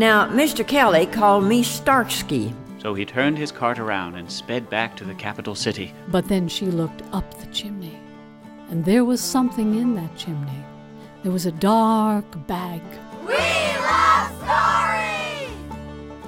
Now, Mr. Kelly called me Starksky. So he turned his cart around and sped back to the capital city. But then she looked up the chimney, and there was something in that chimney. There was a dark bag. We love stories!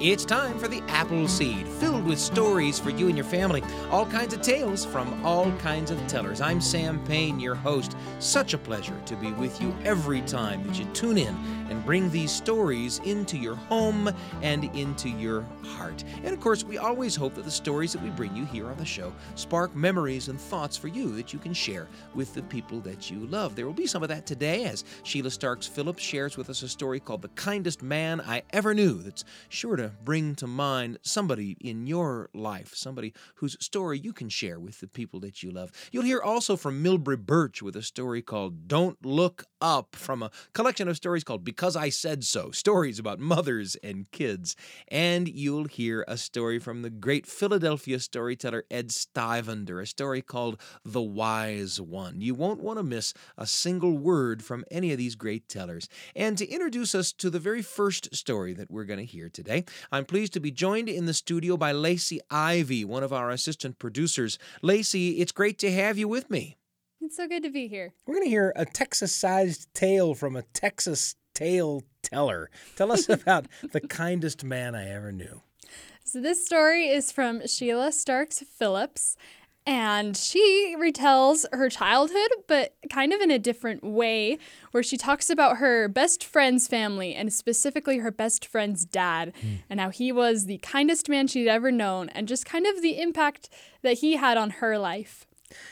It's time for the Apple Seed, filled with stories for you and your family. All kinds of tales from all kinds of tellers. I'm Sam Payne, your host. Such a pleasure to be with you every time that you tune in and bring these stories into your home and into your heart. And of course, we always hope that the stories that we bring you here on the show spark memories and thoughts for you that you can share with the people that you love. There will be some of that today as Sheila Starks Phillips shares with us a story called The Kindest Man I Ever Knew that's sure to bring to mind somebody in your life, somebody whose story you can share with the people that you love. You'll hear also from Milbre Burch with a story called Don't Look Up from a collection of stories called Because I Said So, stories about mothers and kids. And you'll hear a story from the great Philadelphia storyteller Ed Stivender, a story called The Wise One. You won't want to miss a single word from any of these great tellers. And to introduce us to the very first story that we're going to hear today, I'm pleased to be joined in the studio by Lacey Ivy, one of our assistant producers. Lacey, it's great to have you with me. It's so good to be here. We're going to hear a Texas sized tale from a Texas tale teller. Tell us about the kindest man I ever knew. So, this story is from Sheila Starks Phillips, and she retells her childhood, but kind of in a different way, where she talks about her best friend's family and specifically her best friend's dad, mm. and how he was the kindest man she'd ever known, and just kind of the impact that he had on her life.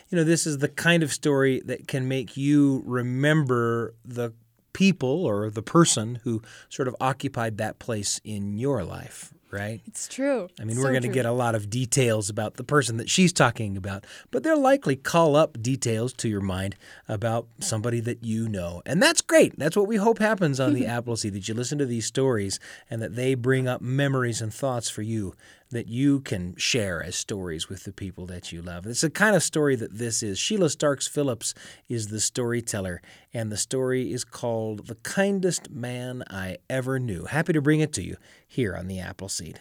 You know, this is the kind of story that can make you remember the people or the person who sort of occupied that place in your life right? It's true. I mean, so we're going to get a lot of details about the person that she's talking about, but they'll likely call up details to your mind about somebody that you know. And that's great. That's what we hope happens on the Appleseed that you listen to these stories and that they bring up memories and thoughts for you that you can share as stories with the people that you love. It's the kind of story that this is. Sheila Starks Phillips is the storyteller, and the story is called The Kindest Man I Ever Knew. Happy to bring it to you here on the Appleseed.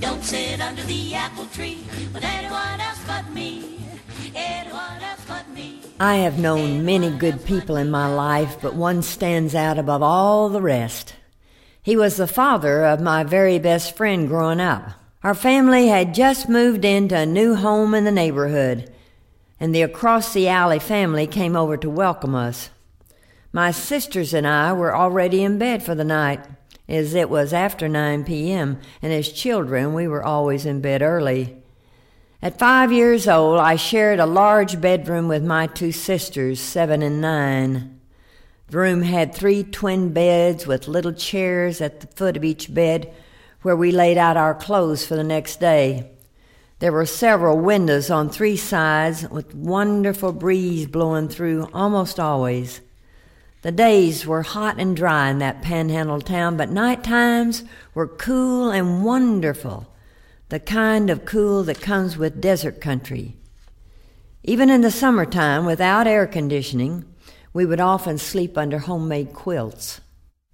Don't sit under the apple tree with anyone else but me. I have known many good people in my life, but one stands out above all the rest. He was the father of my very best friend growing up. Our family had just moved into a new home in the neighborhood, and the across the alley family came over to welcome us. My sisters and I were already in bed for the night, as it was after 9 p.m., and as children we were always in bed early. At five years old, I shared a large bedroom with my two sisters, seven and nine. The room had three twin beds with little chairs at the foot of each bed where we laid out our clothes for the next day. There were several windows on three sides with wonderful breeze blowing through almost always. The days were hot and dry in that panhandle town, but night times were cool and wonderful, the kind of cool that comes with desert country. Even in the summertime, without air conditioning, we would often sleep under homemade quilts.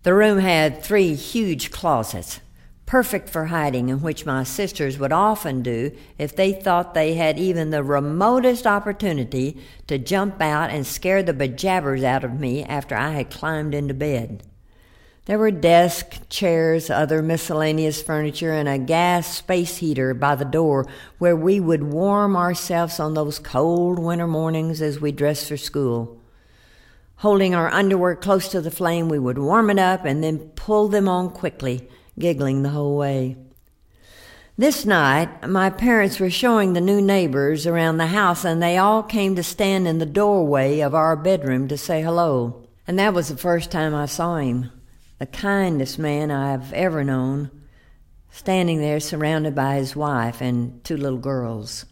The room had three huge closets perfect for hiding, in which my sisters would often do if they thought they had even the remotest opportunity to jump out and scare the bejabbers out of me after I had climbed into bed. There were desks, chairs, other miscellaneous furniture, and a gas space heater by the door where we would warm ourselves on those cold winter mornings as we dressed for school. Holding our underwear close to the flame, we would warm it up and then pull them on quickly giggling the whole way. This night, my parents were showing the new neighbors around the house, and they all came to stand in the doorway of our bedroom to say hello. And that was the first time I saw him, the kindest man I've ever known, standing there surrounded by his wife and two little girls.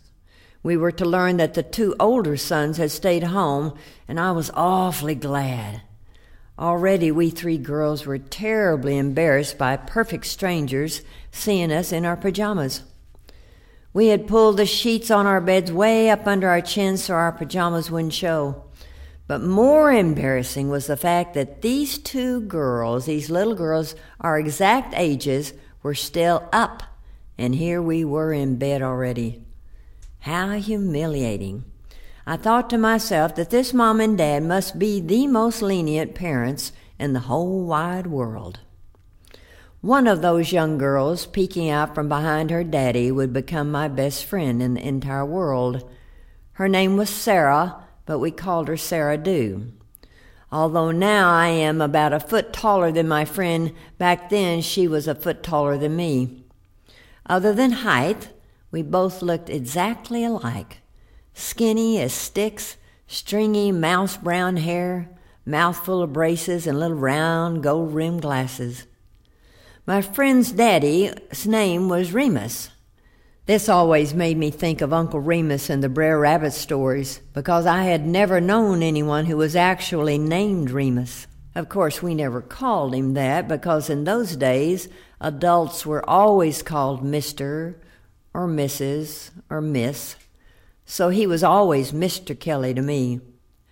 We were to learn that the two older sons had stayed home, and I was awfully glad. Already, we three girls were terribly embarrassed by perfect strangers seeing us in our pajamas. We had pulled the sheets on our beds way up under our chins so our pajamas wouldn't show. But more embarrassing was the fact that these two girls, these little girls, our exact ages, were still up, and here we were in bed already. How humiliating. I thought to myself that this mom and dad must be the most lenient parents in the whole wide world. One of those young girls peeking out from behind her daddy would become my best friend in the entire world. Her name was Sarah, but we called her Sarah Dew. Although now I am about a foot taller than my friend, back then she was a foot taller than me. Other than height, we both looked exactly alike skinny as sticks, stringy mouse brown hair, mouthful of braces, and little round gold rimmed glasses. My friend's daddy's name was Remus. This always made me think of Uncle Remus and the Brer Rabbit stories because I had never known anyone who was actually named Remus. Of course, we never called him that because in those days adults were always called Mr or Mrs. or Miss, so he was always Mr. Kelly to me.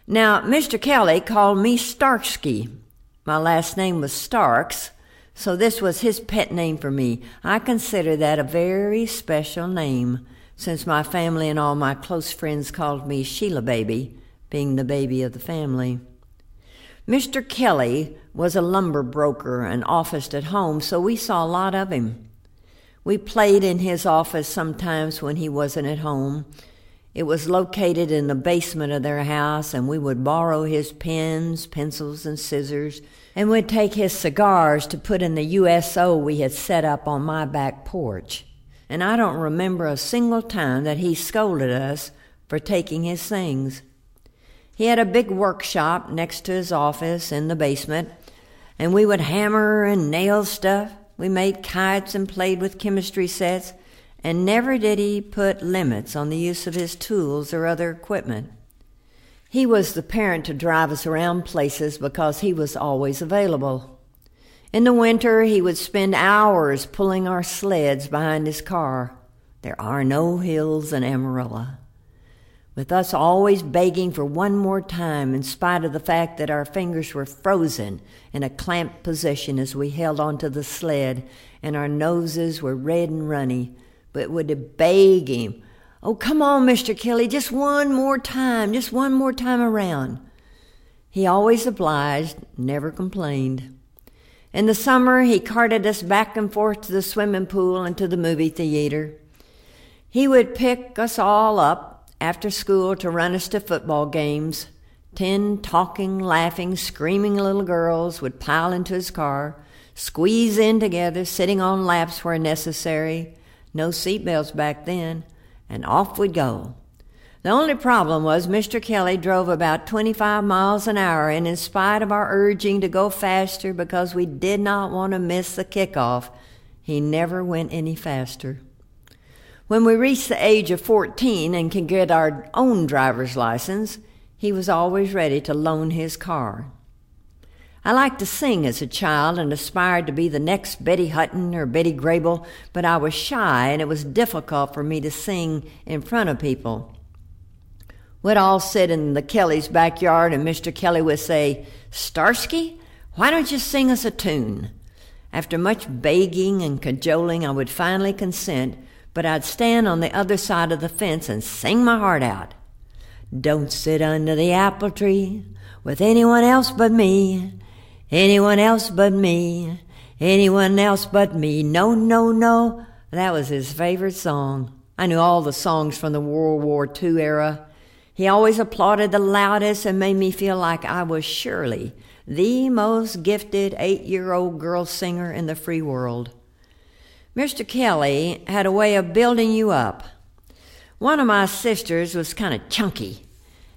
Now, Mr. Kelly called me Starksky. My last name was Starks, so this was his pet name for me. I consider that a very special name, since my family and all my close friends called me Sheila Baby, being the baby of the family. Mr. Kelly was a lumber broker and officed at home, so we saw a lot of him. We played in his office sometimes when he wasn't at home. It was located in the basement of their house, and we would borrow his pens, pencils, and scissors, and would take his cigars to put in the USO we had set up on my back porch. And I don't remember a single time that he scolded us for taking his things. He had a big workshop next to his office in the basement, and we would hammer and nail stuff we made kites and played with chemistry sets, and never did he put limits on the use of his tools or other equipment. He was the parent to drive us around places because he was always available. In the winter, he would spend hours pulling our sleds behind his car. There are no hills in Amarillo with us always begging for one more time in spite of the fact that our fingers were frozen in a clamped position as we held onto the sled and our noses were red and runny, but would beg him, Oh, come on, Mr. Kelly, just one more time, just one more time around. He always obliged, never complained. In the summer, he carted us back and forth to the swimming pool and to the movie theater. He would pick us all up after school to run us to football games. Ten talking, laughing, screaming little girls would pile into his car, squeeze in together, sitting on laps where necessary. No seatbelts back then, and off we'd go. The only problem was Mr. Kelly drove about 25 miles an hour, and in spite of our urging to go faster because we did not want to miss the kickoff, he never went any faster. When we reached the age of 14 and could get our own driver's license, he was always ready to loan his car. I liked to sing as a child and aspired to be the next Betty Hutton or Betty Grable, but I was shy and it was difficult for me to sing in front of people. We'd all sit in the Kelly's backyard and Mr. Kelly would say, Starsky, why don't you sing us a tune? After much begging and cajoling, I would finally consent but I'd stand on the other side of the fence and sing my heart out. Don't sit under the apple tree with anyone else but me, anyone else but me, anyone else but me. No, no, no. That was his favorite song. I knew all the songs from the World War II era. He always applauded the loudest and made me feel like I was surely the most gifted eight year old girl singer in the free world. Mr. Kelly had a way of building you up. One of my sisters was kind of chunky,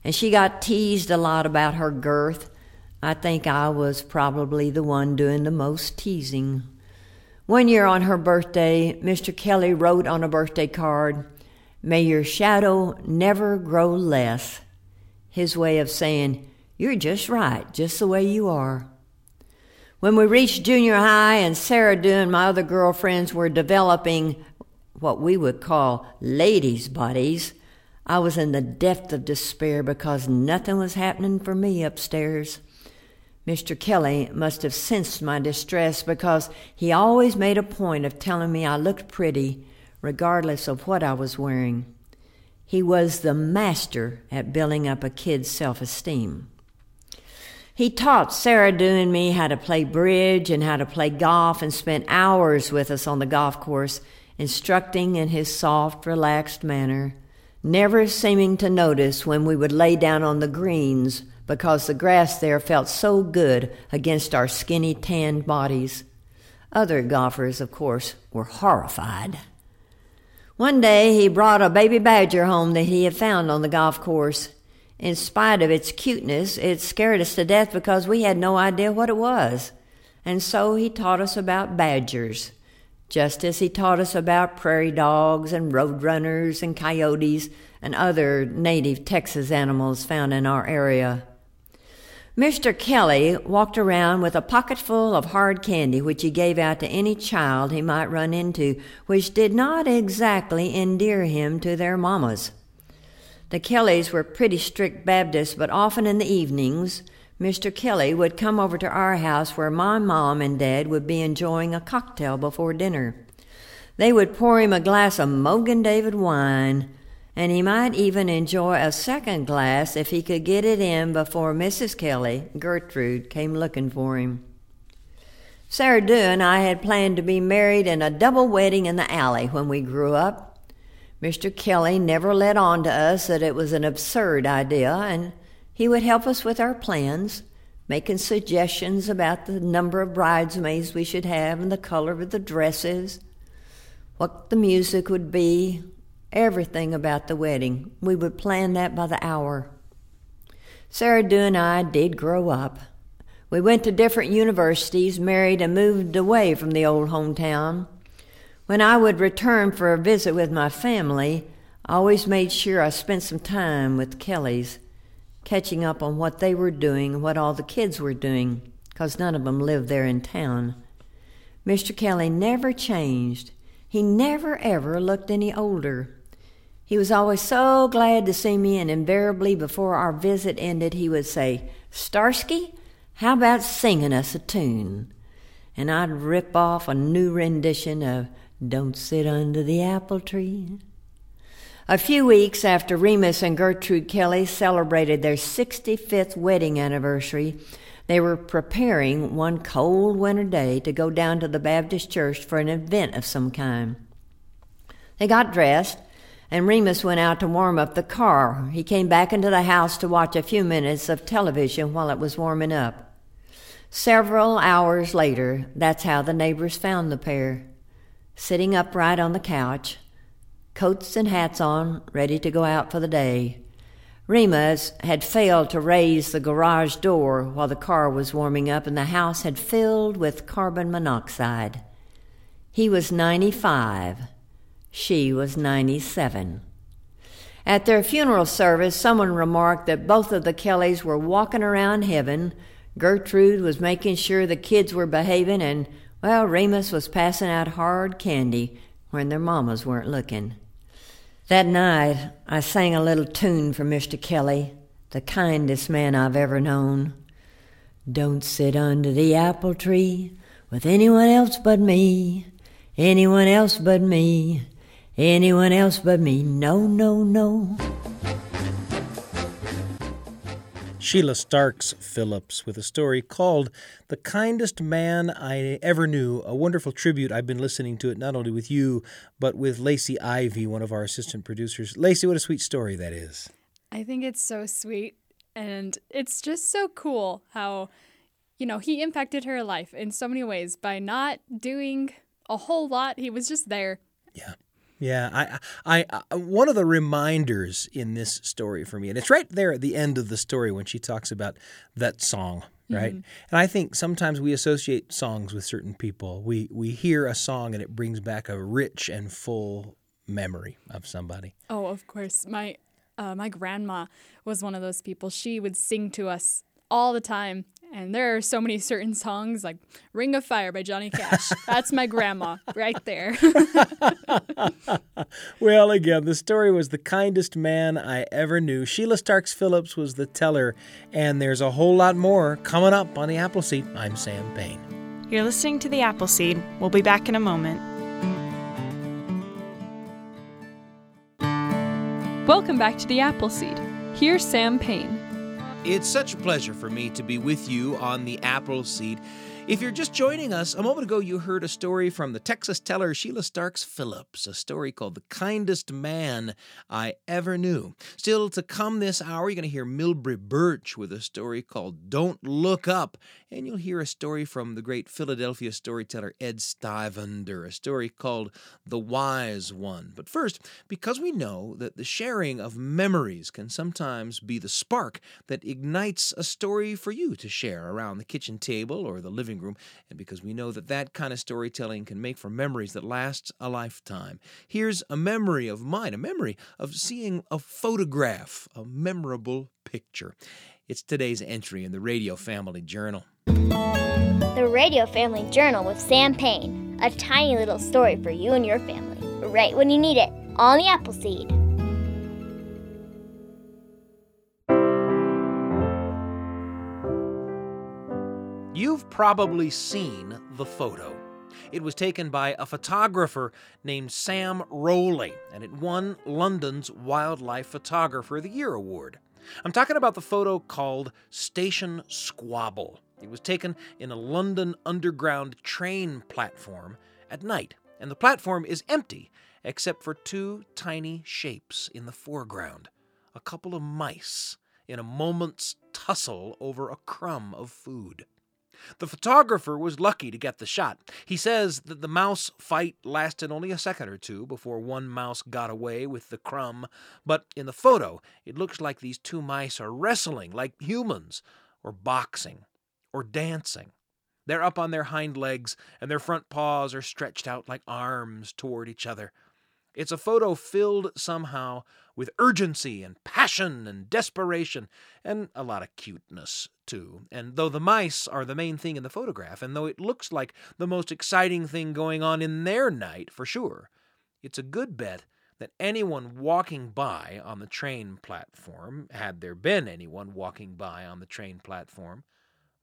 and she got teased a lot about her girth. I think I was probably the one doing the most teasing. One year on her birthday, Mr. Kelly wrote on a birthday card, May your shadow never grow less. His way of saying, You're just right, just the way you are. When we reached junior high and Sarah Dew and my other girlfriends were developing what we would call ladies' bodies, I was in the depth of despair because nothing was happening for me upstairs. Mr. Kelly must have sensed my distress because he always made a point of telling me I looked pretty, regardless of what I was wearing. He was the master at building up a kid's self esteem. He taught Sarah Dew and me how to play bridge and how to play golf and spent hours with us on the golf course, instructing in his soft, relaxed manner, never seeming to notice when we would lay down on the greens because the grass there felt so good against our skinny, tanned bodies. Other golfers, of course, were horrified. One day he brought a baby badger home that he had found on the golf course. In spite of its cuteness, it scared us to death because we had no idea what it was. And so he taught us about badgers, just as he taught us about prairie dogs and roadrunners and coyotes and other native Texas animals found in our area. Mr. Kelly walked around with a pocketful of hard candy which he gave out to any child he might run into, which did not exactly endear him to their mammas. The Kellys were pretty strict Baptists, but often in the evenings, Mr. Kelly would come over to our house where my mom and dad would be enjoying a cocktail before dinner. They would pour him a glass of Mogen David wine, and he might even enjoy a second glass if he could get it in before Mrs. Kelly, Gertrude, came looking for him. Sarah Dew and I had planned to be married in a double wedding in the alley when we grew up. Mr. Kelly never let on to us that it was an absurd idea, and he would help us with our plans, making suggestions about the number of bridesmaids we should have and the color of the dresses, what the music would be, everything about the wedding. We would plan that by the hour. Sarah Dew and I did grow up. We went to different universities, married, and moved away from the old hometown. When I would return for a visit with my family, I always made sure I spent some time with Kellys, catching up on what they were doing and what all the kids were doing, because none of them lived there in town. Mr. Kelly never changed. He never ever looked any older. He was always so glad to see me, and invariably before our visit ended, he would say, Starsky, how about singing us a tune? And I'd rip off a new rendition of Don't Sit Under the Apple Tree. A few weeks after Remus and Gertrude Kelly celebrated their 65th wedding anniversary, they were preparing one cold winter day to go down to the Baptist church for an event of some kind. They got dressed and Remus went out to warm up the car. He came back into the house to watch a few minutes of television while it was warming up. Several hours later, that's how the neighbors found the pair, sitting upright on the couch, coats and hats on, ready to go out for the day. Remus had failed to raise the garage door while the car was warming up, and the house had filled with carbon monoxide. He was 95 she was 97. At their funeral service, someone remarked that both of the Kellys were walking around heaven. Gertrude was making sure the kids were behaving, and, well, Remus was passing out hard candy when their mamas weren't looking. That night, I sang a little tune for Mr. Kelly, the kindest man I've ever known. Don't sit under the apple tree with anyone else but me, anyone else but me. Anyone else but me? No, no, no. Sheila Starks Phillips with a story called The Kindest Man I Ever Knew, a wonderful tribute. I've been listening to it not only with you, but with Lacey Ivy, one of our assistant producers. Lacey, what a sweet story that is. I think it's so sweet. And it's just so cool how, you know, he impacted her life in so many ways by not doing a whole lot. He was just there. Yeah. Yeah, I, I, I, one of the reminders in this story for me, and it's right there at the end of the story when she talks about that song, right? Mm-hmm. And I think sometimes we associate songs with certain people. We we hear a song and it brings back a rich and full memory of somebody. Oh, of course. My uh, my grandma was one of those people. She would sing to us all the time, And there are so many certain songs like Ring of Fire by Johnny Cash. That's my grandma right there. well, again, the story was the kindest man I ever knew. Sheila Starks Phillips was the teller, and there's a whole lot more coming up on the Appleseed. I'm Sam Payne. You're listening to The Appleseed. We'll be back in a moment. Welcome back to The Appleseed. Here's Sam Payne. It's such a pleasure for me to be with you on the apple Appleseed. If you're just joining us, a moment ago you heard a story from the Texas teller Sheila Starks Phillips, a story called The Kindest Man I Ever Knew. Still to come this hour, you're going to hear Milbre Burch with a story called Don't Look Up, and you'll hear a story from the great Philadelphia storyteller Ed Stivender, a story called The Wise One. But first, because we know that the sharing of memories can sometimes be the spark that ignites a story for you to share around the kitchen table or the living room, and because we know that that kind of storytelling can make for memories that last a lifetime. Here's a memory of mine, a memory of seeing a photograph, a memorable picture. It's today's entry in the Radio Family Journal. The Radio Family Journal with Sam Payne, a tiny little story for you and your family, right when you need it, on the Appleseed. You've probably seen the photo. It was taken by a photographer named Sam Rowley, and it won London's Wildlife Photographer of the Year award. I'm talking about the photo called Station Squabble. It was taken in a London Underground train platform at night, and the platform is empty except for two tiny shapes in the foreground a couple of mice in a moment's tussle over a crumb of food. The photographer was lucky to get the shot. He says that the mouse fight lasted only a second or two before one mouse got away with the crumb, but in the photo, it looks like these two mice are wrestling like humans, or boxing, or dancing. They're up on their hind legs, and their front paws are stretched out like arms toward each other. It's a photo filled somehow with urgency and passion and desperation, and a lot of cuteness, too. And though the mice are the main thing in the photograph, and though it looks like the most exciting thing going on in their night for sure, it's a good bet that anyone walking by on the train platform, had there been anyone walking by on the train platform,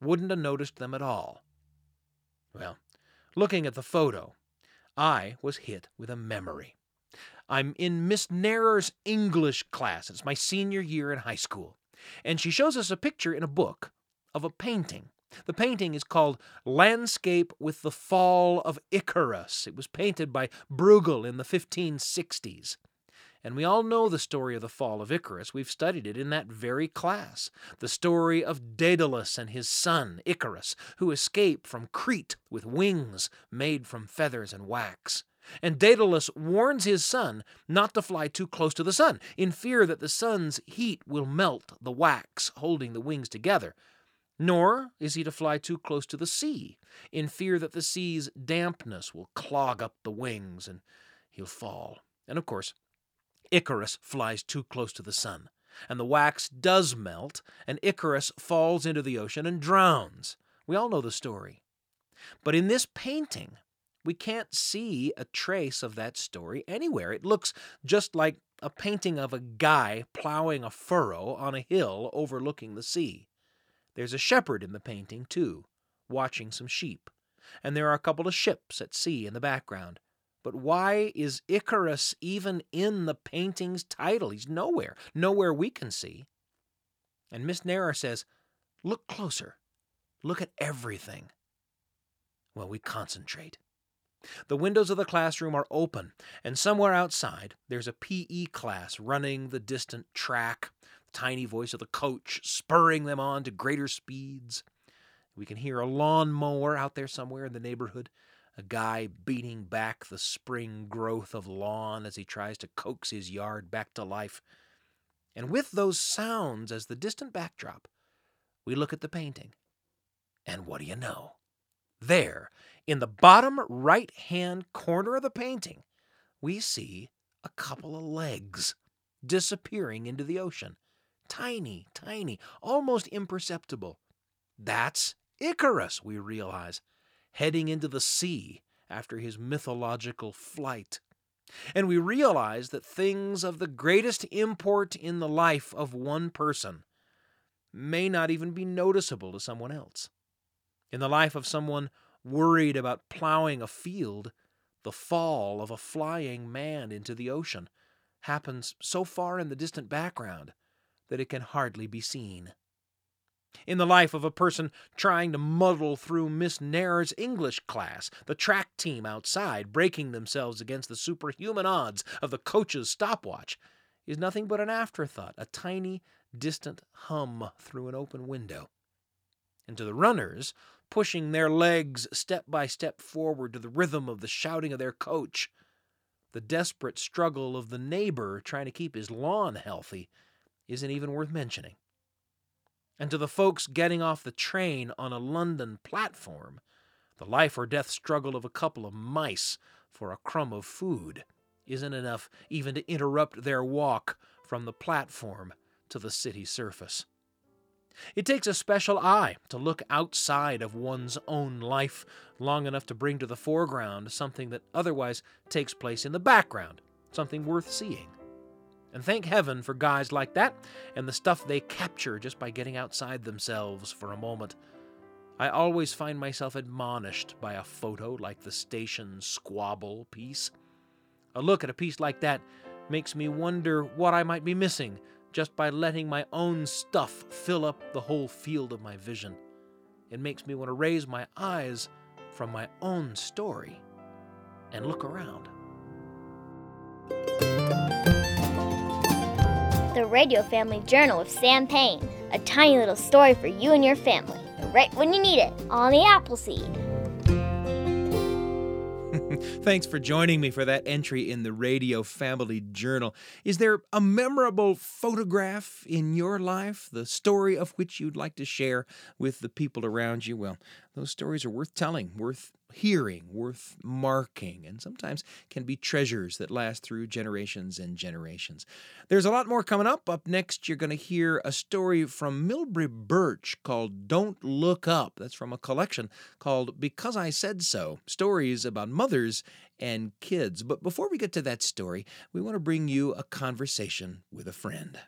wouldn't have noticed them at all. Well, looking at the photo, I was hit with a memory. I'm in Miss Nair's English class. It's my senior year in high school. And she shows us a picture in a book of a painting. The painting is called Landscape with the Fall of Icarus. It was painted by Bruegel in the 1560s. And we all know the story of the fall of Icarus. We've studied it in that very class. The story of Daedalus and his son, Icarus, who escape from Crete with wings made from feathers and wax. And Daedalus warns his son not to fly too close to the sun, in fear that the sun's heat will melt the wax holding the wings together. Nor is he to fly too close to the sea, in fear that the sea's dampness will clog up the wings and he'll fall. And of course, Icarus flies too close to the sun, and the wax does melt, and Icarus falls into the ocean and drowns. We all know the story. But in this painting, we can't see a trace of that story anywhere. It looks just like a painting of a guy plowing a furrow on a hill overlooking the sea. There's a shepherd in the painting, too, watching some sheep. And there are a couple of ships at sea in the background. But why is Icarus even in the painting's title? He's nowhere, nowhere we can see. And Miss Nair says, Look closer. Look at everything. Well, we concentrate. The windows of the classroom are open, and somewhere outside there's a PE class running the distant track, the tiny voice of the coach spurring them on to greater speeds. We can hear a lawn mower out there somewhere in the neighborhood, a guy beating back the spring growth of lawn as he tries to coax his yard back to life. And with those sounds as the distant backdrop, we look at the painting. And what do you know? There, in the bottom right hand corner of the painting, we see a couple of legs disappearing into the ocean. Tiny, tiny, almost imperceptible. That's Icarus, we realize, heading into the sea after his mythological flight. And we realize that things of the greatest import in the life of one person may not even be noticeable to someone else. In the life of someone worried about plowing a field, the fall of a flying man into the ocean happens so far in the distant background that it can hardly be seen. In the life of a person trying to muddle through Miss Nair's English class, the track team outside, breaking themselves against the superhuman odds of the coach's stopwatch, is nothing but an afterthought, a tiny, distant hum through an open window. And to the runners, pushing their legs step by step forward to the rhythm of the shouting of their coach, the desperate struggle of the neighbor trying to keep his lawn healthy isn't even worth mentioning. And to the folks getting off the train on a London platform, the life or death struggle of a couple of mice for a crumb of food isn't enough even to interrupt their walk from the platform to the city surface. It takes a special eye to look outside of one's own life long enough to bring to the foreground something that otherwise takes place in the background, something worth seeing. And thank heaven for guys like that and the stuff they capture just by getting outside themselves for a moment. I always find myself admonished by a photo like the station squabble piece. A look at a piece like that makes me wonder what I might be missing just by letting my own stuff fill up the whole field of my vision. It makes me want to raise my eyes from my own story and look around. The Radio Family Journal of Sam Payne. A tiny little story for you and your family, right when you need it, on the Appleseed. Thanks for joining me for that entry in the Radio Family Journal. Is there a memorable photograph in your life, the story of which you'd like to share with the people around you? Well, those stories are worth telling, worth hearing, worth marking, and sometimes can be treasures that last through generations and generations. There's a lot more coming up. Up next, you're going to hear a story from Milbre Burch called Don't Look Up. That's from a collection called Because I Said So Stories about Mothers and Kids. But before we get to that story, we want to bring you a conversation with a friend.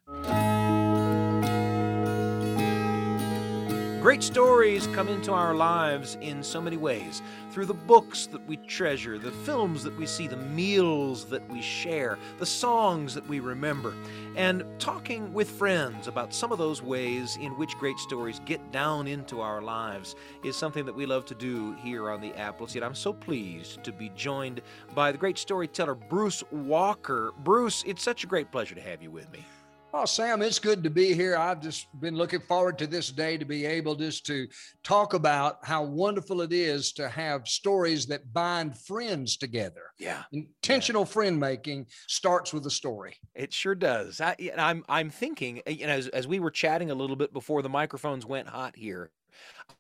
Great stories come into our lives in so many ways through the books that we treasure, the films that we see, the meals that we share, the songs that we remember. And talking with friends about some of those ways in which great stories get down into our lives is something that we love to do here on the Appleseed. I'm so pleased to be joined by the great storyteller Bruce Walker. Bruce, it's such a great pleasure to have you with me. Oh, Sam, it's good to be here. I've just been looking forward to this day to be able just to talk about how wonderful it is to have stories that bind friends together. Yeah. Intentional yeah. friend making starts with a story. It sure does. I, am I'm, I'm thinking, you know, as, as we were chatting a little bit before the microphones went hot here,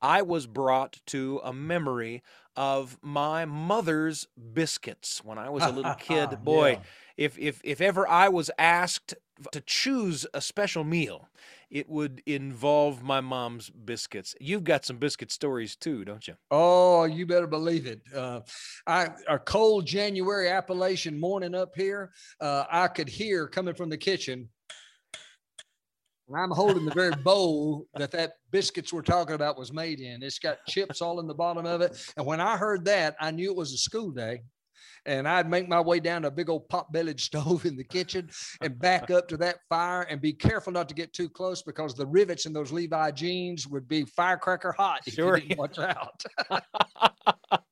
I was brought to a memory of my mother's biscuits when I was a little kid. Boy, yeah. If if if ever I was asked to choose a special meal, it would involve my mom's biscuits. You've got some biscuit stories too, don't you? Oh, you better believe it. Uh, I, a cold January Appalachian morning up here, uh, I could hear coming from the kitchen. And I'm holding the very bowl that that biscuits we're talking about was made in. It's got chips all in the bottom of it. And when I heard that, I knew it was a school day and I'd make my way down to a big old pot bellied stove in the kitchen and back up to that fire and be careful not to get too close because the rivets in those Levi jeans would be firecracker hot if sure. you didn't watch out.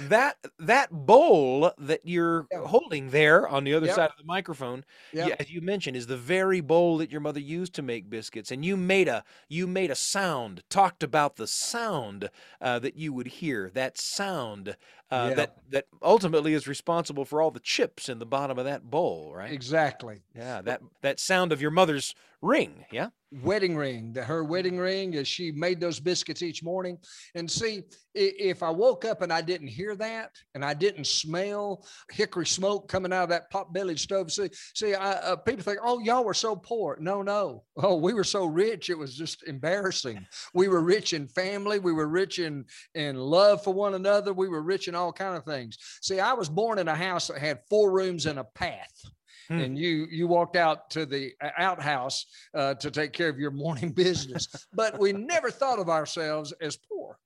that that bowl that you're yeah. holding there on the other yep. side of the microphone, yep. as you mentioned, is the very bowl that your mother used to make biscuits. And you made a you made a sound, talked about the sound uh, that you would hear. That sound uh, Yeah. that that ultimately is responsible for all the chips in the bottom of that bowl, right? Exactly. Yeah, that that sound of your mother's ring. Yeah. wedding ring, the, her wedding ring, as she made those biscuits each morning. And see, if I woke up and I didn't hear that, and I didn't smell hickory smoke coming out of that pot-bellied stove, see, see, I, uh, people think, oh, y'all were so poor. No, no, oh, we were so rich, it was just embarrassing. We were rich in family, we were rich in in love for one another, we were rich in all kind of things. See, I was born in a house that had four rooms and a path Hmm. and you you walked out to the uh, outhouse uh, to take care of your morning business. But we never thought of ourselves as poor.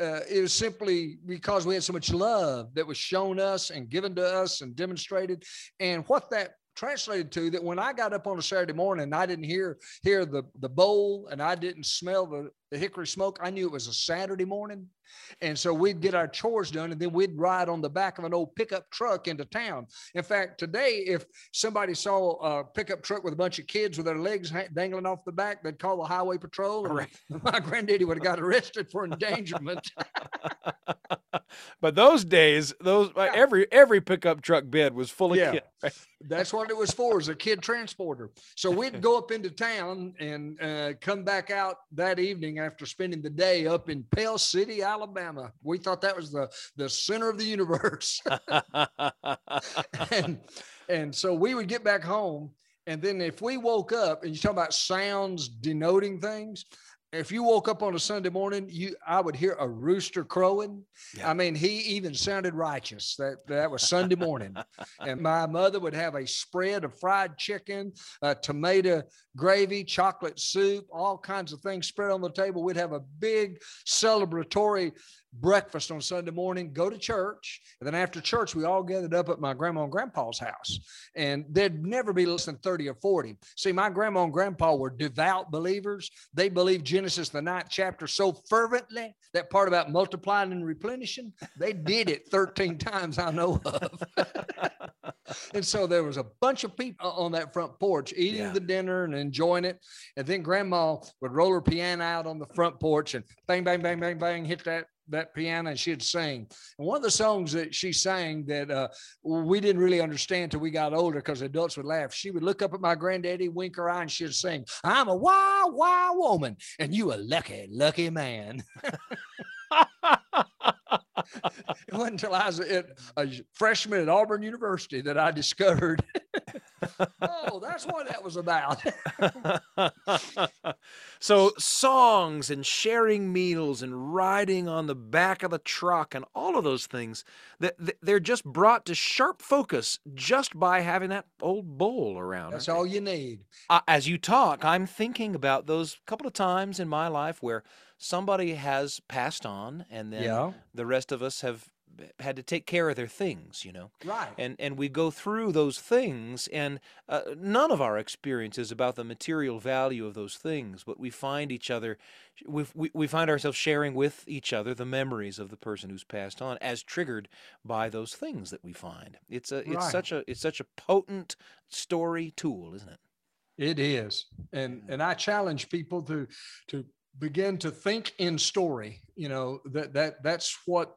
Uh, it was simply because we had so much love that was shown us and given to us and demonstrated. And what that translated to that when i got up on a saturday morning and i didn't hear hear the the bowl and i didn't smell the, the hickory smoke i knew it was a saturday morning and so we'd get our chores done and then we'd ride on the back of an old pickup truck into town. In fact, today, if somebody saw a pickup truck with a bunch of kids with their legs dangling off the back, they'd call the highway patrol. And Right. my granddaddy would have got arrested for endangerment. But those days, those uh, every every pickup truck bed was full of Yeah. kids. right? That's what it was for, as a kid transporter. So we'd go up into town and uh, come back out that evening after spending the day up in Pell City, Alabama. We thought that was the, the center of the universe. and and so we would get back home and then if we woke up and you talk about sounds denoting things if you woke up on a sunday morning you i would hear a rooster crowing. Yeah. i mean he even sounded righteous. That that was sunday morning. And my mother would have a spread of fried chicken uh, tomato gravy chocolate soup all kinds of things spread on the table. We'd have a big celebratory breakfast on Sunday morning, go to church. And then after church, we all gathered up at my grandma and grandpa's house. And there'd never be less than 30 or 40. See, my grandma and grandpa were devout believers. They believed Genesis, the ninth chapter, so fervently that part about multiplying and replenishing, they did it 13 times I know of. and so there was a bunch of people uh, on that front porch eating Yeah. the dinner and enjoying it. And then grandma would roll her piano out on the front porch and bang, bang, bang, bang, bang, hit that that piano and she'd sing. And one of the songs that she sang that uh, we didn't really understand till we got older because adults would laugh. She would look up at my granddaddy, wink her eye, and she'd sing, I'm a wild, wild woman, and you a lucky, lucky man. it wasn't until I was a freshman at Auburn University that I discovered, oh, that's what that was about. so songs and sharing meals and riding on the back of the truck and all of those things that they're just brought to sharp focus just by having that old bowl around. That's all you need. Uh, as you talk, I'm thinking about those couple of times in my life where somebody has passed on and then Yeah. the rest of us have had to take care of their things, you know Right. and and we go through those things and uh, none of our experience is about the material value of those things but we find each other we, we, we find ourselves sharing with each other the memories of the person who's passed on as triggered by those things that we find it's a it's Right. such a it's such a potent story tool isn't it It is. And and I challenge people to to begin to think in story. You know, that that that's what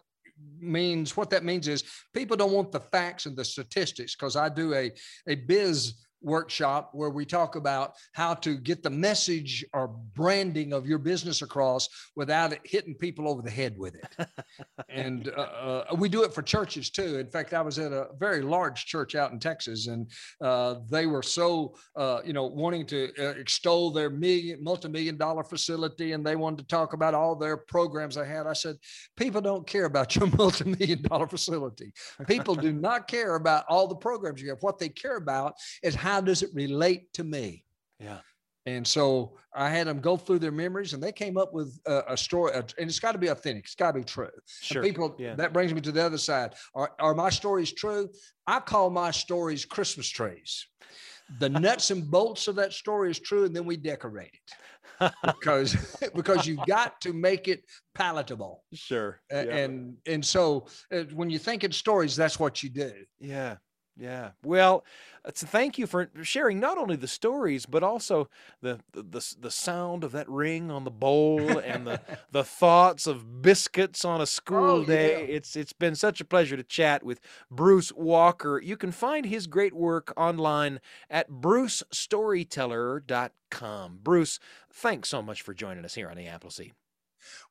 means what that means is people don't want the facts and the statistics because I do a a biz workshop where we talk about how to get the message or branding of your business across without it hitting people over the head with it. and uh, uh, we do it for churches too. In fact, I was at a very large church out in Texas, and uh, they were so uh, you know wanting to uh, extol their million multi-million dollar facility, and they wanted to talk about all their programs they had. I said, people don't care about your multi-million dollar facility. People do not care about all the programs you have. What they care about is how does it relate to me. yeah And so I had them go through their memories, and they came up with a, a story, and it's got to be authentic. It's got to be true. And sure people, yeah that brings me to the other side. Are, are my stories true? I call my stories Christmas trees. The nuts and bolts of that story is true, and then we decorate it because because you've got to make it palatable. sure A- yeah. And and so uh, when you think in stories, that's what you do. yeah Yeah. Well, so thank you for sharing not only the stories but also the the the, the sound of that ring on the bowl and the the thoughts of biscuits on a school Oh, day. yeah. It's it's been such a pleasure to chat with Bruce Walker. You can find his great work online at brucestoryteller.com. Bruce, thanks so much for joining us here on the Appleseed.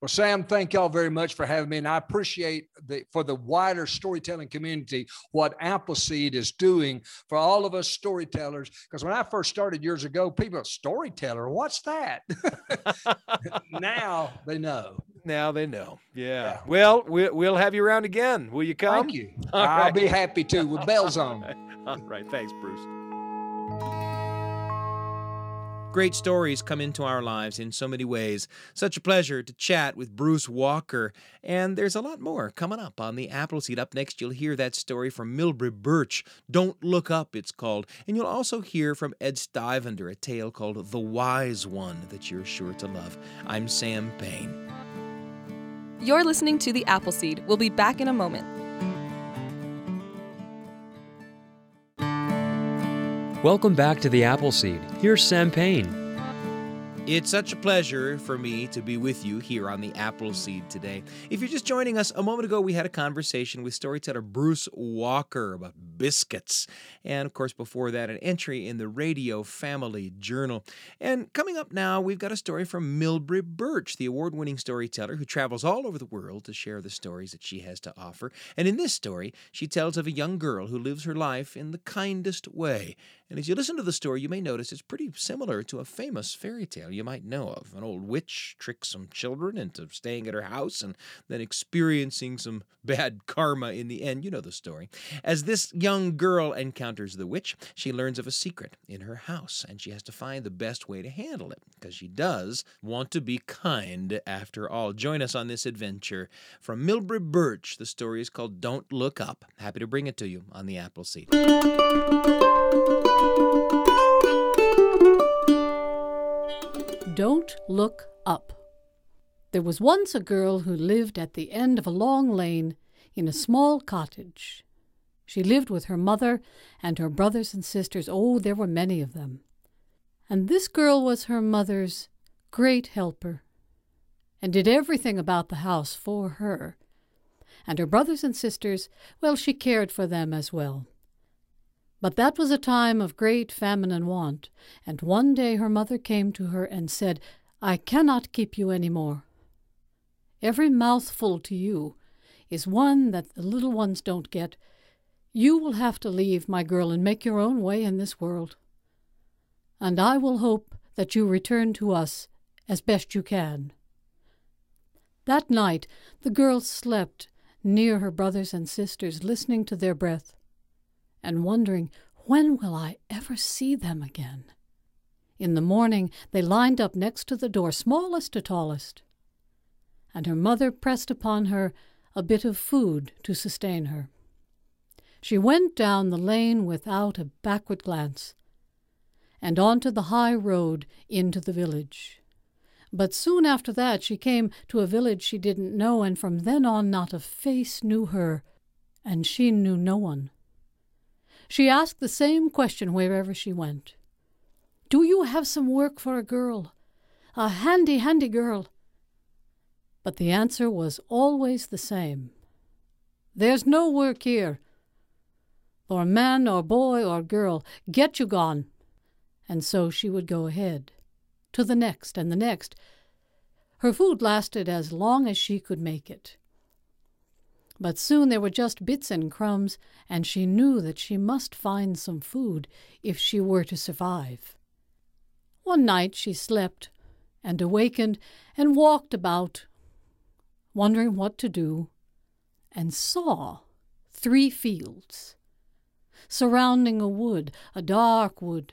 Well, Sam, thank y'all very much for having me. And I appreciate the for the wider storytelling community what Appleseed is doing for all of us storytellers. Because when I first started years ago, people storyteller, what's that? now they know. Now they know. Yeah. Well, we, we'll have you around again. Will you come? Thank you. All I'll right. be happy to with bells on. All right. Thanks, Bruce. Great stories come into our lives in so many ways. Such a pleasure to chat with Bruce Walker. And there's a lot more coming up on the Appleseed. Up next, you'll hear that story from Milbre Burch. Don't Look Up, it's called. And you'll also hear from Ed Stivender, a tale called The Wise One that you're sure to love. I'm Sam Payne. You're listening to The Appleseed. We'll be back in a moment. Welcome back to the Appleseed. Here's Sam Payne. It's such a pleasure for me to be with you here on the Appleseed today. If you're just joining us, a moment ago we had a conversation with storyteller Bruce Walker about biscuits. And of course, before that, an entry in the Radio Family Journal. And coming up now, we've got a story from Milbre Burch, the award winning storyteller who travels all over the world to share the stories that she has to offer. And in this story, she tells of a young girl who lives her life in the kindest way. And as you listen to the story, you may notice it's pretty similar to a famous fairy tale you might know of. An old witch tricks some children into staying at her house and then experiencing some bad karma in the end. You know the story. As this young girl encounters the witch, she learns of a secret in her house, and she has to find the best way to handle it because she does want to be kind after all. Join us on this adventure from Milbre Burch. The story is called Don't Look Up. Happy to bring it to you on the Appleseed. Don't look up. There was once a girl who lived at the end of a long lane in a small cottage. She lived with her mother and her brothers and sisters. Oh, there were many of them. And this girl was her mother's great helper and did everything about the house for her. And her brothers and sisters, well, she cared for them as well. But that was a time of great famine and want, and one day her mother came to her and said, I cannot keep you any more. Every mouthful to you is one that the little ones don't get. You will have to leave, my girl, and make your own way in this world. And I will hope that you return to us as best you can. That night the girl slept near her brothers and sisters, listening to their breath and wondering, when will I ever see them again? In the morning, they lined up next to the door, smallest to tallest, and her mother pressed upon her a bit of food to sustain her. She went down the lane without a backward glance, and on to the high road into the village. But soon after that she came to a village she didn't know, and from then on not a face knew her, and she knew no one. She asked the same question wherever she went. Do you have some work for a girl? A handy, handy girl? But the answer was always the same. There's no work here. For man or boy or girl, get you gone. And so she would go ahead, to the next and the next. Her food lasted as long as she could make it. But soon there were just bits and crumbs, and she knew that she must find some food if she were to survive. One night she slept and awakened and walked about, wondering what to do, and saw three fields surrounding a wood, a dark wood.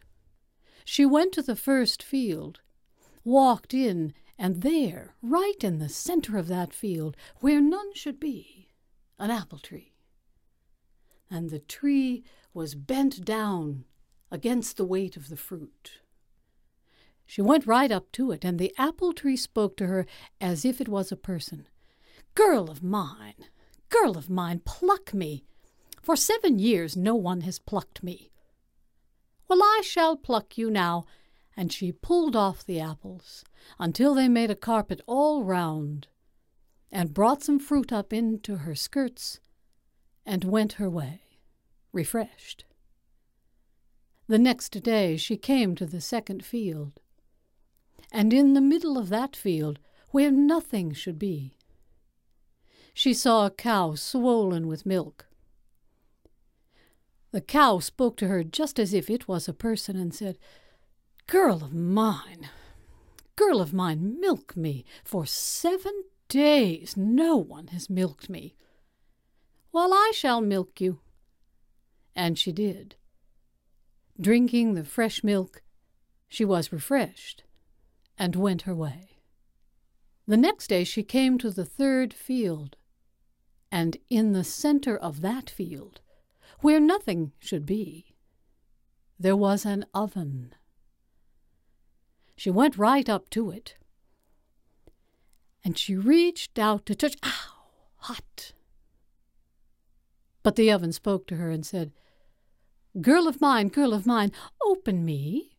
She went to the first field, walked in, and there, right in the center of that field, where none should be, an apple tree. And the tree was bent down against the weight of the fruit. She went right up to it, and the apple tree spoke to her as if it was a person. Girl of mine, girl of mine, pluck me, For seven years no one has plucked me. Well, I shall pluck you now. And she pulled off the apples until they made a carpet all round, and brought some fruit up into her skirts, and went her way, refreshed. The next day she came to the second field, and in the middle of that field, where nothing should be, she saw a cow swollen with milk. The cow spoke to her just as if it was a person and said, Girl of mine, girl of mine, milk me. For seven days no one has milked me. Well, I shall milk you. And she did. Drinking the fresh milk, she was refreshed and went her way. The next day she came to the third field, and in the center of that field, where nothing should be, there was an oven. She went right up to it, and she reached out to touch. Ow! Hot! But the oven spoke to her and said, Girl of mine, girl of mine, open me.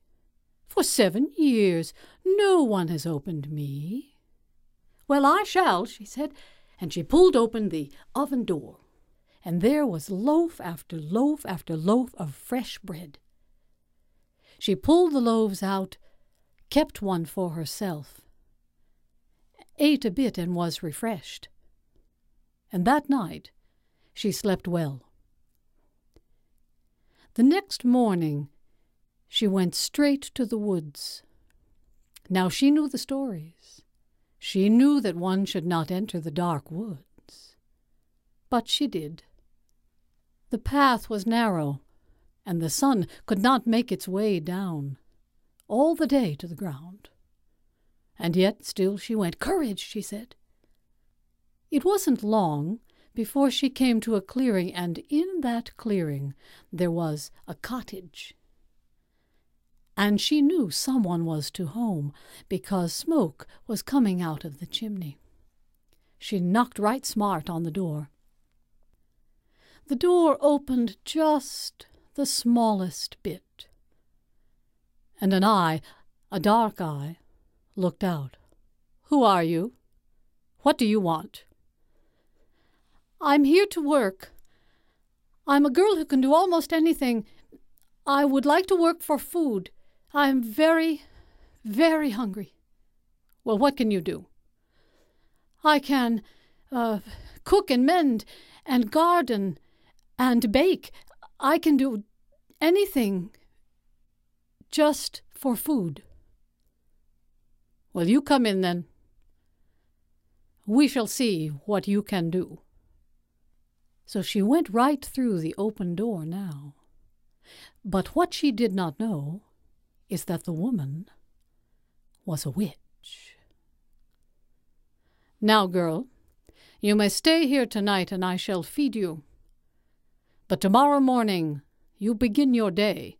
For seven years no one has opened me. Well, I shall, she said, and she pulled open the oven door, and there was loaf after loaf after loaf of fresh bread. She pulled the loaves out, kept one for herself, ate a bit, and was refreshed. And that night she slept well. The next morning she went straight to the woods. Now she knew the stories. She knew that one should not enter the dark woods. But she did. The path was narrow, and the sun could not make its way down all the day to the ground. And yet still she went. Courage, she said. It wasn't long before she came to a clearing, and in that clearing there was a cottage. And she knew someone was to home, because smoke was coming out of the chimney. She knocked right smart on the door. The door opened just the smallest bit, and an eye, a dark eye, looked out. Who are you? What do you want? I'm here to work. I'm a girl who can do almost anything. I would like to work for food. I'm very, very hungry. Well, what can you do? I can uh, cook and mend and garden and bake. I can do anything just for food. Well, you come in then. We shall see what you can do. So she went right through the open door now. But what she did not know is that the woman was a witch. Now, girl, you may stay here tonight and I shall feed you. But tomorrow morning you begin your day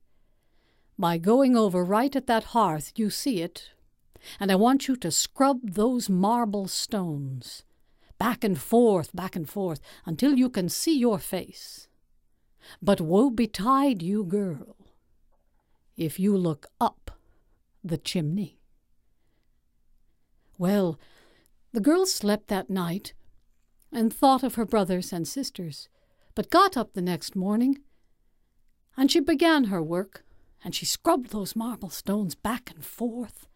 by going over right at that hearth, you see it, and I want you to scrub those marble stones back and forth, back and forth, until you can see your face. But woe betide you, girl, if you look up the chimney. Well, the girl slept that night and thought of her brothers and sisters, but got up the next morning, and she began her work, and she scrubbed those marble stones back and forth,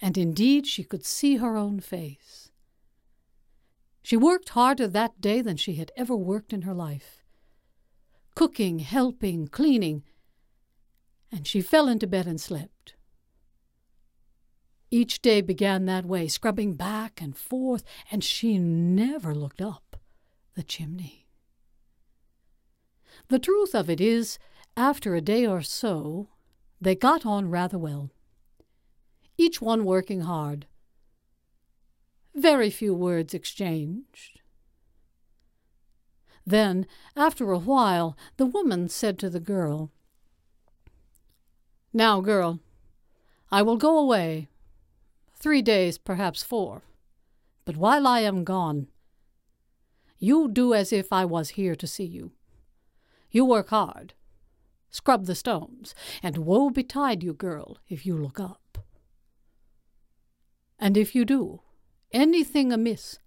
and indeed she could see her own face. She worked harder that day than she had ever worked in her life. Cooking, helping, cleaning, and she fell into bed and slept. Each day began that way, scrubbing back and forth, and she never looked up the chimney. The truth of it is, after a day or so, they got on rather well, each one working hard. Very few words exchanged. Then, after a while, the woman said to the girl, Now, girl, I will go away, three days, perhaps four, but while I am gone, you do as if I was here to see you. You work hard. Scrub the stones, and woe betide you, girl, if you look up. And if you do anything amiss,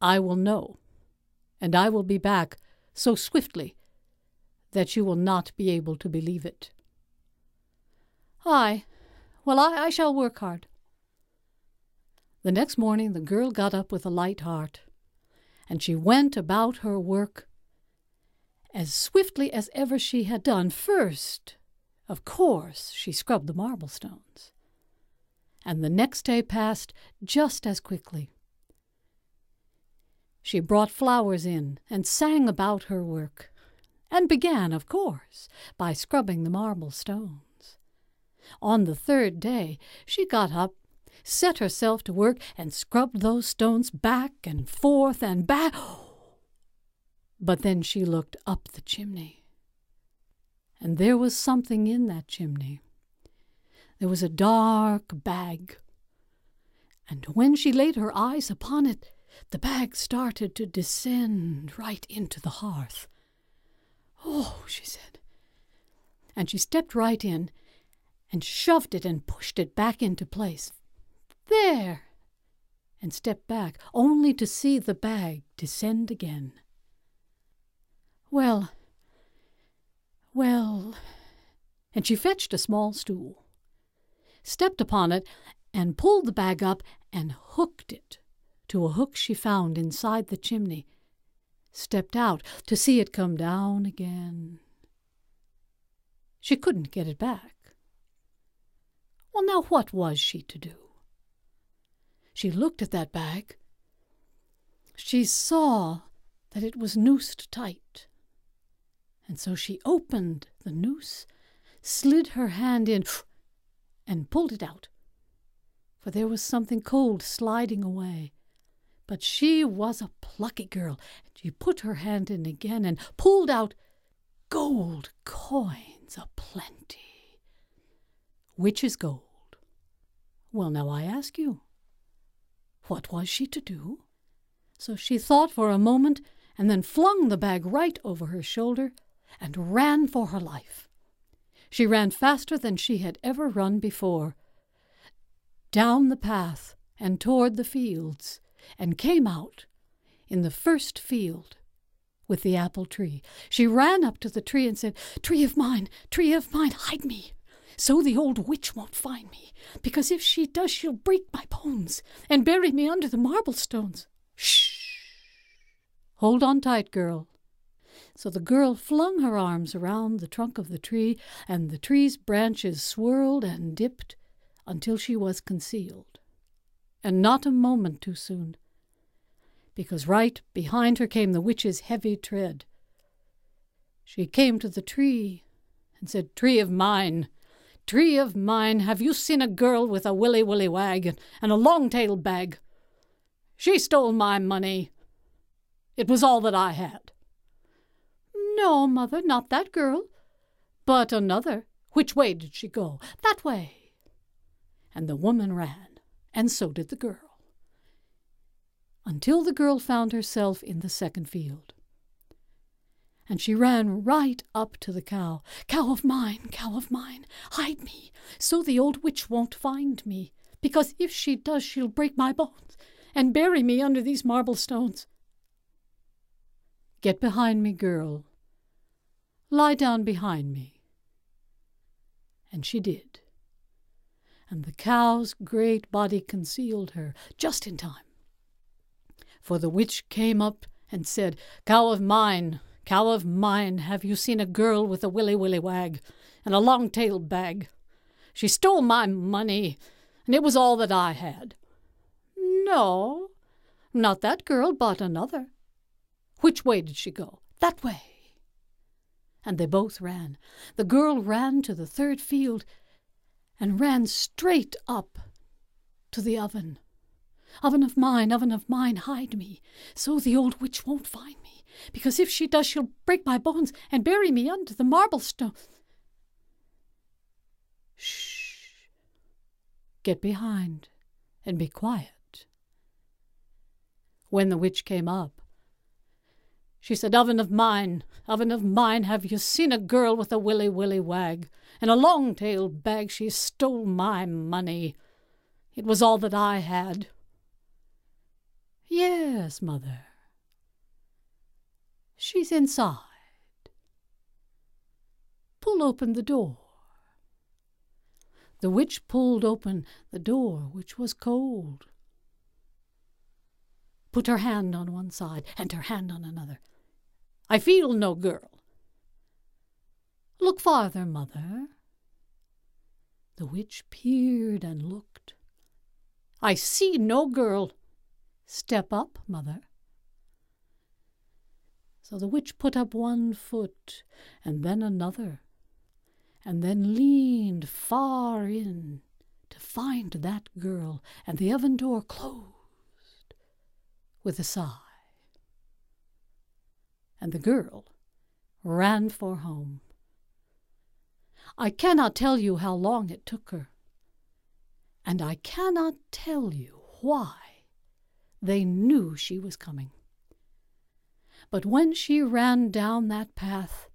I will know, and I will be back so swiftly that you will not be able to believe it. Aye, well, I, I shall work hard. The next morning the girl got up with a light heart, and she went about her work as swiftly as ever she had done. First, of course, she scrubbed the marble stones, and the next day passed just as quickly. She brought flowers in and sang about her work, and began, of course, by scrubbing the marble stones. On the third day, she got up, set herself to work, and scrubbed those stones back and forth and back. But then she looked up the chimney, and there was something in that chimney. There was a dark bag, and when she laid her eyes upon it, the bag started to descend right into the hearth. Oh, she said. And she stepped right in and shoved it and pushed it back into place. There! And stepped back, only to see the bag descend again. Well, well, and she fetched a small stool, stepped upon it, and pulled the bag up and hooked it to a hook she found inside the chimney, stepped out to see it come down again. She couldn't get it back. Well, now what was she to do? She looked at that bag. She saw that it was noosed tight. And so she opened the noose, slid her hand in, and pulled it out. For there was something cold sliding away. But she was a plucky girl, and she put her hand in again and pulled out gold coins a plenty. Which is gold? Well, now I ask you, what was she to do? So she thought for a moment, and then flung the bag right over her shoulder and ran for her life. She ran faster than she had ever run before, down the path and toward the fields, and came out in the first field with the apple tree. She ran up to the tree and said, Tree of mine, tree of mine, hide me, so the old witch won't find me, because if she does, she'll break my bones and bury me under the marble stones. Shh! Hold on tight, girl, so the girl flung her arms around the trunk of the tree, and the tree's branches swirled and dipped until she was concealed. And not a moment too soon, because right behind her came the witch's heavy tread. She came to the tree and said, Tree of mine, tree of mine, have you seen a girl with a willy willy wag and a long tailed bag? She stole my money. It was all that I had. No, mother, not that girl, but another. Which way did she go? That way. And the woman ran, and so did the girl, until the girl found herself in the second field. And she ran right up to the cow. Cow of mine, cow of mine, hide me, so the old witch won't find me, because if she does, she'll break my bones and bury me under these marble stones. Get behind me, girl, Lie down behind me. And she did. And the cow's great body concealed her just in time. For the witch came up and said, Cow of mine, cow of mine, have you seen a girl with a willy willy wag and a long tailed bag? She stole my money, and it was all that I had. No, not that girl, but another. Which way did she go? That way and they both ran. The girl ran to the third field and ran straight up to the oven. Oven of mine, oven of mine, hide me, so the old witch won't find me, because if she does, she'll break my bones and bury me under the marble stone. Shh! Get behind and be quiet. When the witch came up, She said, Oven of mine, oven of mine, have you seen a girl with a willy willy wag? In a long tailed bag she stole my money. It was all that I had. Yes, mother. She's inside. Pull open the door. The witch pulled open the door, which was cold. Put her hand on one side and her hand on another. I feel no girl. Look farther, mother. The witch peered and looked. I see no girl. Step up, mother. So the witch put up one foot and then another, and then leaned far in to find that girl, and the oven door closed with a sigh and the girl ran for home. I cannot tell you how long it took her, and I cannot tell you why they knew she was coming. But when she ran down that path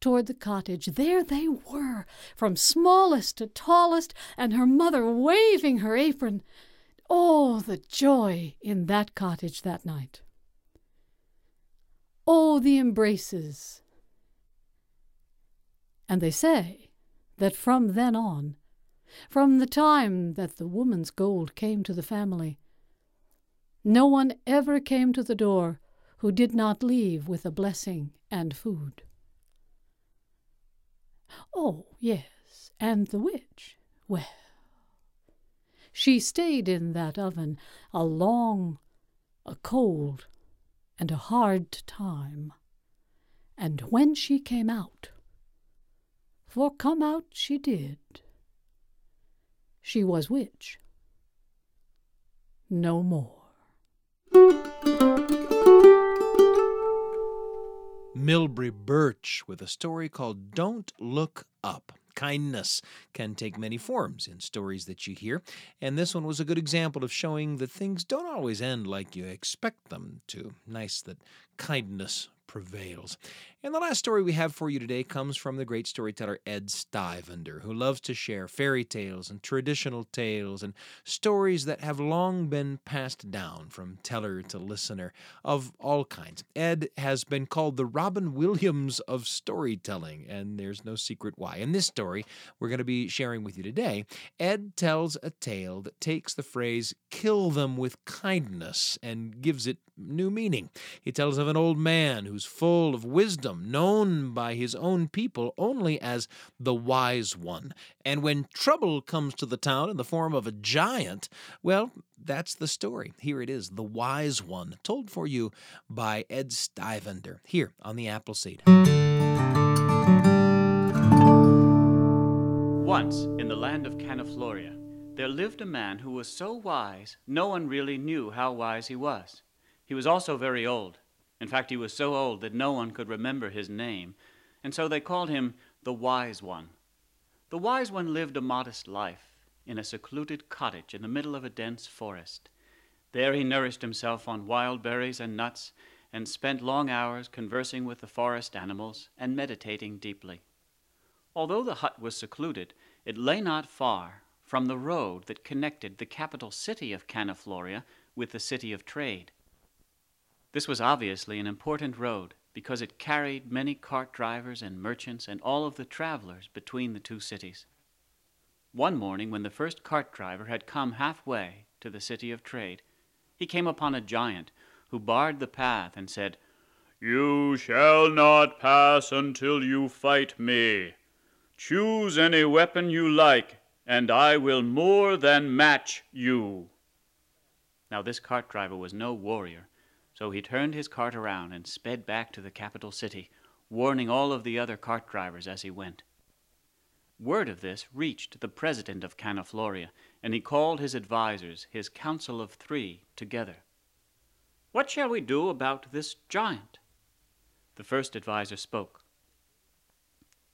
toward the cottage, there they were, from smallest to tallest, and her mother waving her apron. Oh, the joy in that cottage that night! Oh, the embraces! And they say that from then on, from the time that the woman's gold came to the family, no one ever came to the door who did not leave with a blessing and food. Oh, yes, and the witch, well, she stayed in that oven a long, a cold, and a hard time. And when she came out, for come out she did, she was witch no more. Milbre Burch with a story called Don't Look Up. Kindness can take many forms in stories that you hear, and this one was a good example of showing that things don't always end like you expect them to. Nice that kindness prevails. And the last story we have for you today comes from the great storyteller Ed Stivender, who loves to share fairy tales and traditional tales and stories that have long been passed down from teller to listener of all kinds. Ed has been called the Robin Williams of storytelling, and there's no secret why. In this story we're going to be sharing with you today, Ed tells a tale that takes the phrase kill them with kindness and gives it new meaning. He tells of an old man who's full of wisdom known by his own people only as the Wise One. And when trouble comes to the town in the form of a giant, well, that's the story. Here it is The Wise One, told for you by Ed Stivender, here on the Appleseed. Once, in the land of Canifloria, there lived a man who was so wise no one really knew how wise he was. He was also very old, in fact, he was so old that no one could remember his name, and so they called him the Wise One. The Wise One lived a modest life in a secluded cottage in the middle of a dense forest. There he nourished himself on wild berries and nuts, and spent long hours conversing with the forest animals and meditating deeply. Although the hut was secluded, it lay not far from the road that connected the capital city of Canifloria with the city of trade. This was obviously an important road because it carried many cart drivers and merchants and all of the travelers between the two cities. One morning, when the first cart driver had come halfway to the city of trade, he came upon a giant who barred the path and said, You shall not pass until you fight me. Choose any weapon you like, and I will more than match you. Now, this cart driver was no warrior so he turned his cart around and sped back to the capital city, warning all of the other cart drivers as he went. Word of this reached the president of Canifloria, and he called his advisers, his council of three, together. What shall we do about this giant? The first adviser spoke.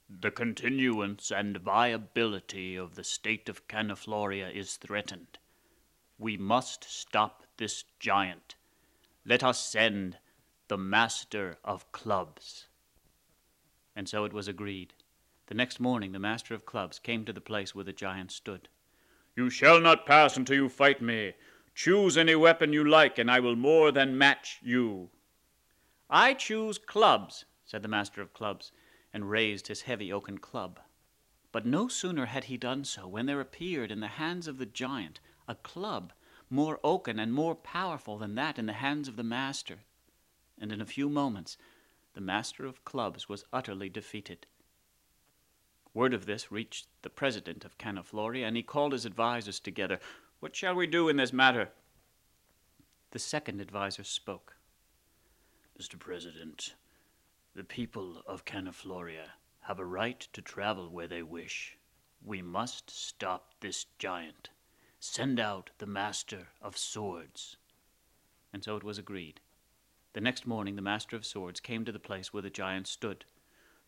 The continuance and viability of the state of Canifloria is threatened. We must stop this giant let us send the Master of Clubs. And so it was agreed. The next morning, the Master of Clubs came to the place where the giant stood. You shall not pass until you fight me. Choose any weapon you like, and I will more than match you. I choose clubs, said the Master of Clubs, and raised his heavy oaken club. But no sooner had he done so when there appeared in the hands of the giant a club more oaken and more powerful than that in the hands of the master. And in a few moments the Master of Clubs was utterly defeated. Word of this reached the president of Canafloria, and he called his advisers together. What shall we do in this matter? The second adviser spoke. Mr. President, the people of Canafloria have a right to travel where they wish. We must stop this giant. Send out the Master of Swords. And so it was agreed. The next morning the Master of Swords came to the place where the giant stood.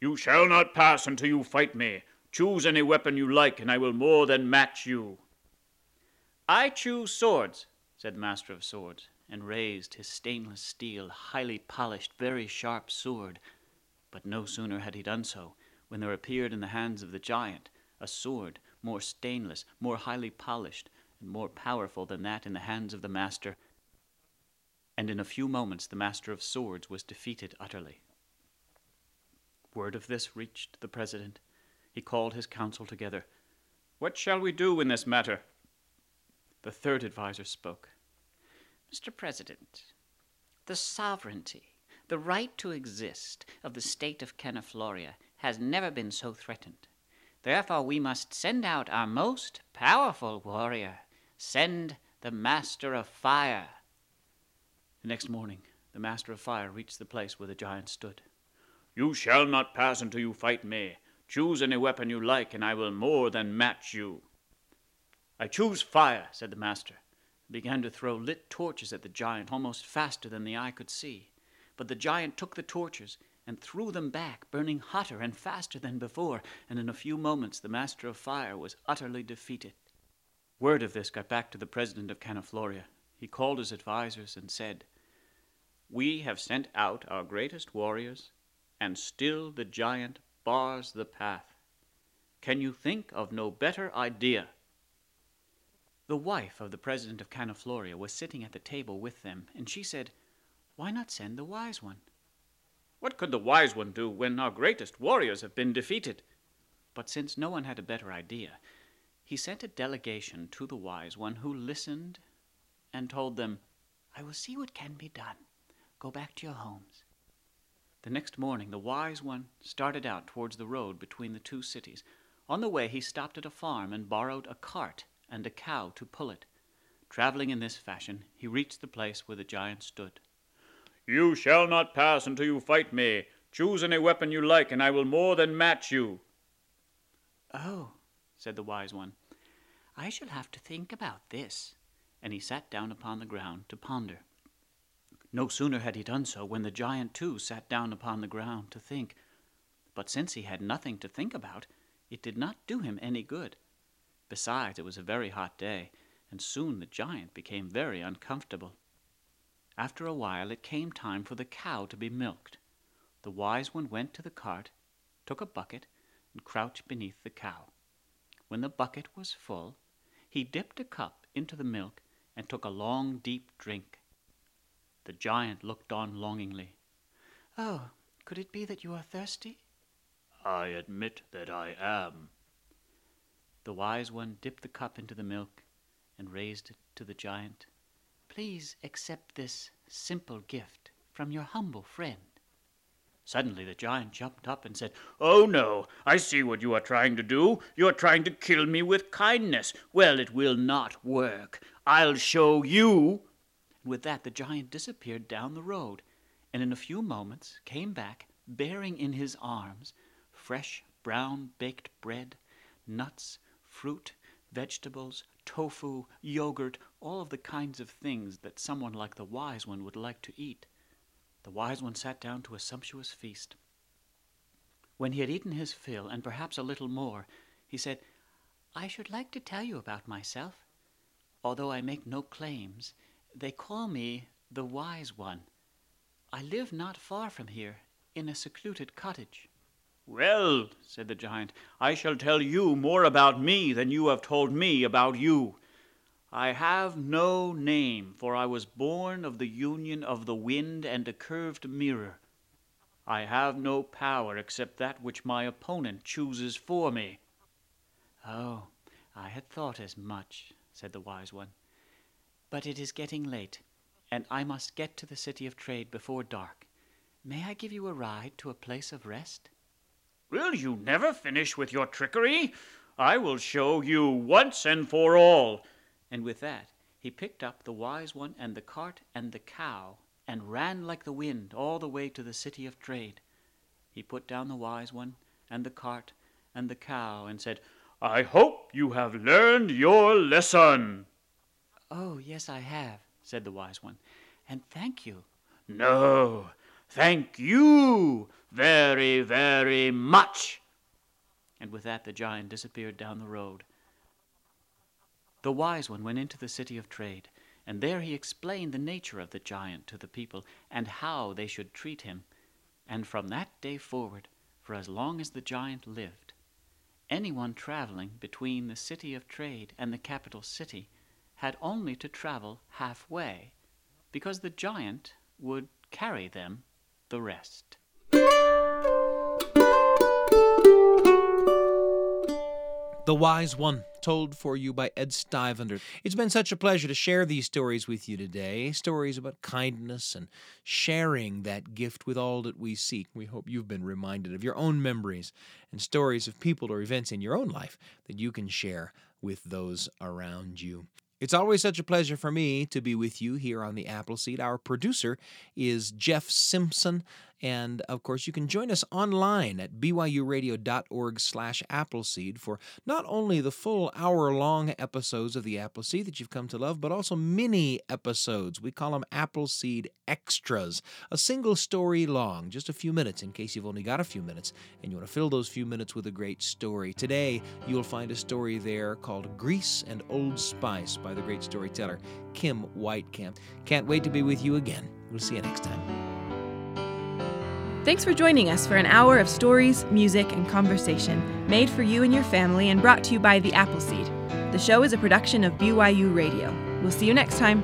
You shall not pass until you fight me. Choose any weapon you like, and I will more than match you. I choose swords, said the Master of Swords, and raised his stainless steel, highly polished, very sharp sword. But no sooner had he done so when there appeared in the hands of the giant a sword more stainless, more highly polished, and more powerful than that in the hands of the Master. And in a few moments the Master of Swords was defeated utterly. Word of this reached the President. He called his council together. What shall we do in this matter? The third adviser spoke. Mr. President, the sovereignty, the right to exist of the state of Canafloria has never been so threatened. Therefore, we must send out our most powerful warrior. Send the Master of Fire. The next morning, the Master of Fire reached the place where the giant stood. You shall not pass until you fight me. Choose any weapon you like, and I will more than match you. I choose fire, said the master, and began to throw lit torches at the giant almost faster than the eye could see. But the giant took the torches and threw them back, burning hotter and faster than before, and in a few moments the master of fire was utterly defeated. Word of this got back to the president of Canafloria. He called his advisers and said, We have sent out our greatest warriors and still the giant bars the path. Can you think of no better idea? The wife of the president of Canafloria was sitting at the table with them, and she said, Why not send the wise one? What could the wise one do when our greatest warriors have been defeated? But since no one had a better idea, he sent a delegation to the wise one who listened and told them, I will see what can be done. Go back to your homes. The next morning the wise one started out towards the road between the two cities. On the way he stopped at a farm and borrowed a cart and a cow to pull it. Traveling in this fashion, he reached the place where the giant stood. You shall not pass until you fight me. Choose any weapon you like, and I will more than match you. Oh, said the wise one, I shall have to think about this. And he sat down upon the ground to ponder. No sooner had he done so when the giant too sat down upon the ground to think. But since he had nothing to think about, it did not do him any good. Besides, it was a very hot day, and soon the giant became very uncomfortable. After a while it came time for the cow to be milked. The wise one went to the cart, took a bucket, and crouched beneath the cow. When the bucket was full, he dipped a cup into the milk and took a long, deep drink. The giant looked on longingly. Oh, could it be that you are thirsty? I admit that I am. The wise one dipped the cup into the milk and raised it to the giant. Please accept this simple gift from your humble friend. Suddenly the giant jumped up and said, Oh no, I see what you are trying to do. You are trying to kill me with kindness. Well, it will not work. I'll show you. And with that the giant disappeared down the road, and in a few moments came back, bearing in his arms fresh brown baked bread, nuts, fruit, vegetables, tofu, yogurt, all of the kinds of things that someone like the wise one would like to eat. The wise one sat down to a sumptuous feast. When he had eaten his fill, and perhaps a little more, he said, I should like to tell you about myself. Although I make no claims, they call me the Wise One. I live not far from here, in a secluded cottage. Well, said the giant, I shall tell you more about me than you have told me about you. I have no name, for I was born of the union of the wind and a curved mirror. I have no power except that which my opponent chooses for me. Oh, I had thought as much, said the wise one. But it is getting late, and I must get to the city of trade before dark. May I give you a ride to a place of rest? Will you never finish with your trickery? I will show you once and for all. And with that, he picked up the wise one and the cart and the cow and ran like the wind all the way to the city of trade. He put down the wise one and the cart and the cow and said, I hope you have learned your lesson. Oh, yes, I have, said the wise one, and thank you. No, thank you very, very much. And with that, the giant disappeared down the road. The wise one went into the city of trade, and there he explained the nature of the giant to the people and how they should treat him. And from that day forward, for as long as the giant lived, anyone traveling between the city of trade and the capital city had only to travel halfway, because the giant would carry them the rest. The Wise One, told for you by Ed Stivender. It's been such a pleasure to share these stories with you today. Stories about kindness and sharing that gift with all that we seek. We hope you've been reminded of your own memories and stories of people or events in your own life that you can share with those around you. It's always such a pleasure for me to be with you here on the Appleseed. Our producer is Jeff Simpson. And of course, you can join us online at byuradio.org slash Appleseed for not only the full hour long episodes of the Appleseed that you've come to love, but also mini episodes. We call them Appleseed Extras, a single story long, just a few minutes in case you've only got a few minutes and you want to fill those few minutes with a great story. Today, you'll find a story there called Grease and Old Spice by the great storyteller Kim Weitkamp. Can't wait to be with you again. We'll see you next time. Thanks for joining us for an hour of stories, music, and conversation made for you and your family and brought to you by The Appleseed. The show is a production of BYU Radio. We'll see you next time.